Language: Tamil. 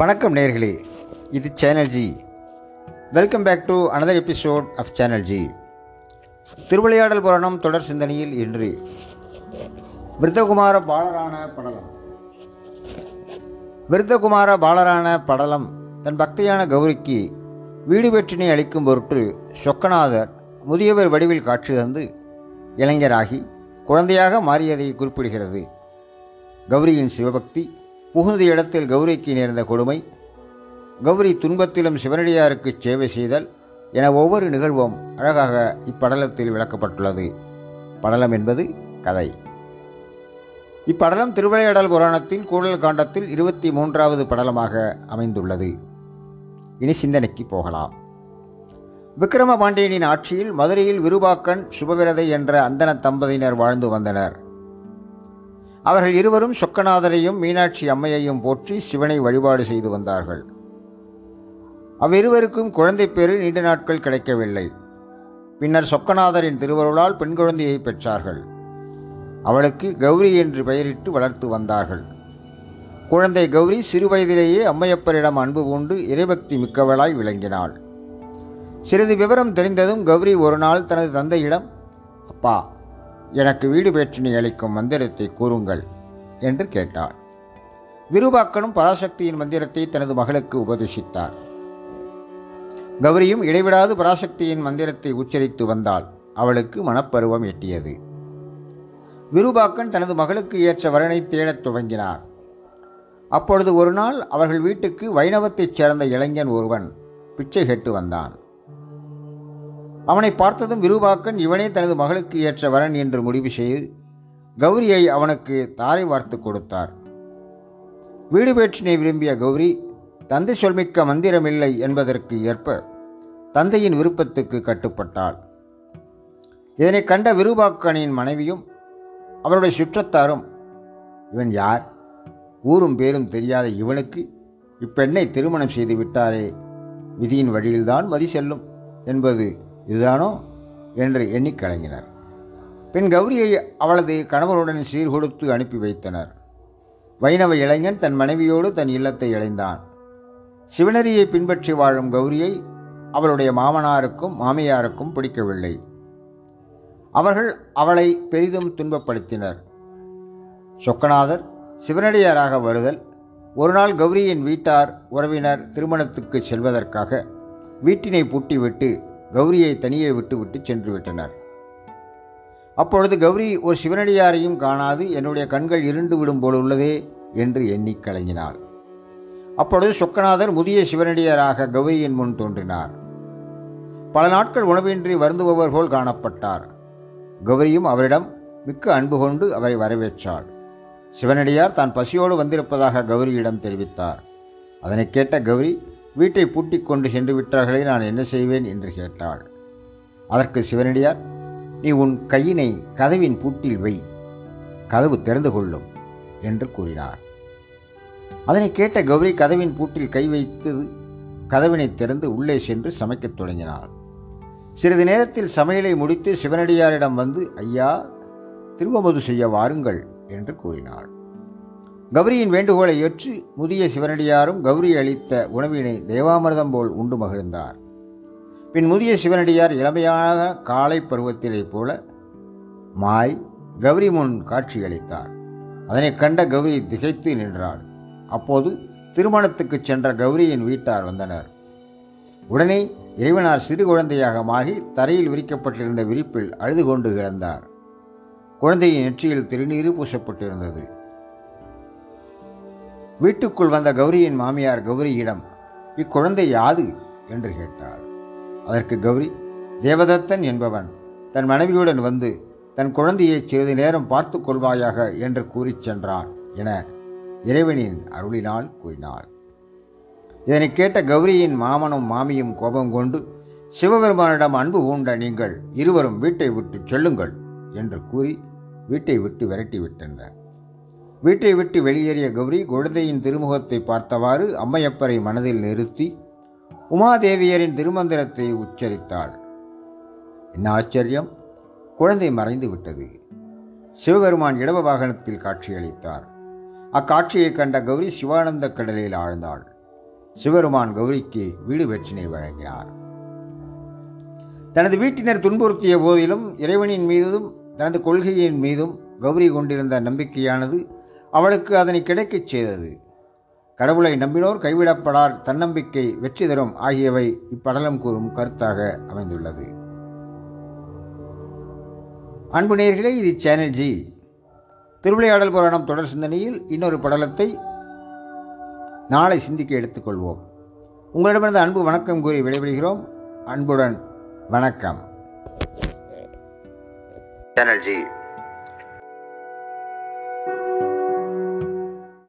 வணக்கம் நேர்களே. இது channel G welcome back to another episode of channel G Thiruvilaiyadal Puranam தொடர் சிந்தனையில் இன்று விருத்தகுமார பாலரான படலம். விருத்தகுமார பாலரான படலம் தன் பக்தியான கௌரிக்கு வீடு வெற்றினை அளிக்கும் பொருட்டு சொக்கநாதர் முதியவர் வடிவில் காட்சி தந்து இளைஞராகி குழந்தையாக மாறியதை குறிப்பிடுகிறது. கௌரியின் சிவபக்தி புகுந்த இடத்தில் கௌரிக்கு நேர்ந்த கொடுமை. கௌரி துன்பத்திலும் சிவனடியாருக்கு சேவை செய்தல் என ஒவ்வொரு நிகழ்வும் அழகாக இப்படலத்தில் விளக்கப்பட்டுள்ளது. படலம் என்பது கதை. இப்படலம் திருவிளையாடல் புராணத்தில் கூடல் காண்டத்தில் இருபத்தி மூன்றாவது படலமாக அமைந்துள்ளது. இனி சிந்தனைக்கு போகலாம். விக்கிரம பாண்டியனின் ஆட்சியில் மதுரையில் விருபாக்கன் சுபவிரதை என்ற அந்தன தம்பதியினர் வாழ்ந்து வந்தனர். அவர்கள் இருவரும் சொக்கநாதரையும் மீனாட்சி அம்மையையும் போற்றி சிவனை வழிபாடு செய்து வந்தார்கள். அவ்விருவருக்கும் குழந்தை பேறு நீண்ட நாட்கள் கிடைக்கவில்லை. பின்னர் சொக்கநாதரின் திருவருளால் பெண் குழந்தையை பெற்றார்கள். அவளுக்கு கௌரி என்று பெயரிட்டு வளர்த்து வந்தார்கள். குழந்தை கௌரி சிறுவயதிலேயே அம்மையப்பரிடம் அன்பு பூண்டு இறைபக்தி மிக்கவளாய் விளங்கினாள். சிறிது விவரம் தெரிந்ததும் கௌரி ஒரு நாள் தனது தந்தையிடம் அப்பா எனக்கு வீடு பேற்றினை அளிக்கும் மந்திரத்தை கூறுங்கள் என்று கேட்டார். விருபாக்கனும் பராசக்தியின் மந்திரத்தை தனது மகளுக்கு உபதேசித்தார். கௌரியும் இடைவிடாது பராசக்தியின் மந்திரத்தை உச்சரித்து வந்தாள். அவளுக்கு மனப்பருவம் எட்டியது. விருபாக்கன் தனது மகளுக்கு ஏற்ற வரனை தேடத் துவங்கினார். அப்பொழுது ஒரு நாள் அவர்கள் வீட்டுக்கு வைணவத்தைச் சேர்ந்த இளைஞன் ஒருவன் பிச்சை கேட்டு வந்தான். அவனை பார்த்ததும் விருபாக்கன் இவனே தனது மகளுக்கு ஏற்ற வரன் என்று முடிவு செய்து கௌரியை அவனுக்கு தாரை வார்த்து கொடுத்தார். வீடு பேற்றினை விரும்பிய கௌரி தந்தை சொல்மிக்க மந்திரமில்லை என்பதற்கு ஏற்ப தந்தையின் விருப்பத்துக்கு கட்டுப்பட்டாள். இதனை கண்ட விருபாக்கனின் மனைவியும் அவருடைய சுற்றத்தாரும் இவன் யார்? ஊரும் பேரும் தெரியாத இவனுக்கு இப்பெண்ணை திருமணம் செய்து விட்டாரே விதியின் வழியில்தான் மதி செல்லும் என்பது இதுதானோ என்று எண்ணி கலங்கினர். பின் கௌரியை அவளது கணவருடன் சீர்கொடுத்து அனுப்பி வைத்தனர். வைணவ இளைஞன் தன் மனைவியோடு தன் இல்லத்தை இழைந்தான் சிவனரியை பின்பற்றி வாழும் கௌரியை அவளுடைய மாமனாருக்கும் மாமியாருக்கும் பிடிக்கவில்லை. அவர்கள் அவளை பெரிதும் துன்பப்படுத்தினர். சொக்கநாதர் சிவனடியாராக வருதல் ஒரு நாள் கௌரியின் வீட்டார் உறவினர் திருமணத்துக்கு செல்வதற்காக வீட்டினை பூட்டிவிட்டு கௌரியை தனியே விட்டுவிட்டு சென்று விட்டனர். அப்பொழுது கௌரி ஒரு சிவனடியாரையும் காணாது என்னுடைய கண்கள் இருண்டு விடும் போலுள்ளதே என்று எண்ணி கலங்கினாள். அப்பொழுது சொக்கநாதர் முதிய சிவனடியாராக கௌரியின் முன் தோன்றினார். பல நாட்கள் உணவின்றி வருந்துபவர் போல் காணப்பட்டார். கௌரியும் அவரிடம் மிக்க அன்பு கொண்டு அவரை வரவேற்றாள். சிவனடியார் தான் பசியோடு வந்திருப்பதாக கௌரியிடம் தெரிவித்தார். அதனை கேட்ட கௌரி வீட்டை பூட்டிக் கொண்டு சென்று விட்டார்களே நான் என்ன செய்வேன் என்று கேட்டாள். அதற்கு சிவனடியார் நீ உன் கையினை கதவின் பூட்டில் வை கதவு திறந்து கொள்ளும் என்று கூறினார். அதனை கேட்ட கௌரி கதவின் பூட்டில் கை வைத்தது கதவினை திறந்து உள்ளே சென்று சமைக்கத் தொடங்கினாள். சிறிது நேரத்தில் சமையலை முடித்து சிவனடியாரிடம் வந்து ஐயா திருவமது செய்ய வாருங்கள் என்று கூறினாள். கௌரியின் வேண்டுகோளை ஏற்று முதிய சிவனடியாரும் கௌரி அளித்த உணவினை தேவாமிர்தம் போல் உண்டு மகிழ்ந்தார். பின் முதிய சிவனடியார் இளமையான காலை பருவத்திலே போல மாய் கௌரி முன் காட்சியளித்தார் அதனைக் கண்ட கௌரி திகைத்து நின்றாள். அப்போது திருமணத்துக்கு சென்ற கௌரியின் வீட்டார் வந்தனர். உடனே இறைவனார் சிறு குழந்தையாக மாறி தரையில் விரிக்கப்பட்டிருந்த விரிப்பில் அழுது கொண்டு கிடந்தார். குழந்தையின் நெற்றியில் திருநீறு பூசப்பட்டிருந்தது. வீட்டுக்குள் வந்த கௌரியின் மாமியார் கௌரியிடம் இக்குழந்தை யாது? என்று கேட்டாள். அதற்கு கௌரி தேவதத்தன் என்பவன். தன் மனைவியுடன் வந்து தன் குழந்தையை சிறிது நேரம் பார்த்து கொள்வாயாக என்று கூறிச் சென்றான் என இறைவனின் அருளினால் கூறினாள். இதனை கேட்ட கௌரியின் மாமனும் மாமியும் கோபம் கொண்டு சிவபெருமானிடம் அன்பு பூண்ட நீங்கள் இருவரும் வீட்டை விட்டு செல்லுங்கள் என்று கூறி வீட்டை விட்டு விரட்டி விட்டனர் வீட்டை விட்டு வெளியேறிய கௌரி குழந்தையின் திருமுகத்தை பார்த்தவாறு அம்மையப்பரை மனதில் நிறுத்தி உமாதேவியரின் திருமந்திரத்தை உச்சரித்தாள். என்ன ஆச்சரியம்? குழந்தை மறைந்து விட்டது. சிவபெருமான் இடவ வாகனத்தில் காட்சியளித்தார். அக்காட்சியைக் கண்ட கௌரி சிவானந்த கடலில் ஆழ்ந்தாள். சிவருமான் கௌரிக்கு வீடு வெற்றினை வழங்கினார். தனது வீட்டினர் துன்புறுத்திய போதிலும் இறைவனின் மீதும் தனது கொள்கையின் மீதும் கௌரி கொண்டிருந்த நம்பிக்கையானது அவளுக்கு அதனை கிடைக்கச் செய்தது. கடவுளை நம்பினோர் கைவிடப்படார் தன்னம்பிக்கை வெற்றி தரும் ஆகியவை இப்படலம் கூறும் கருத்தாக அமைந்துள்ளது. அன்பு நேர்களே இது சேனல் ஜி திருவிளையாடல் புராணம் தொடர் சிந்தனையில் இன்னொரு படலத்தை நாளை சிந்திக்க எடுத்துக்கொள்வோம். உங்களிடமிருந்து அன்பு வணக்கம் கூறி விடைபெறுகிறோம். அன்புடன் வணக்கம். Channel G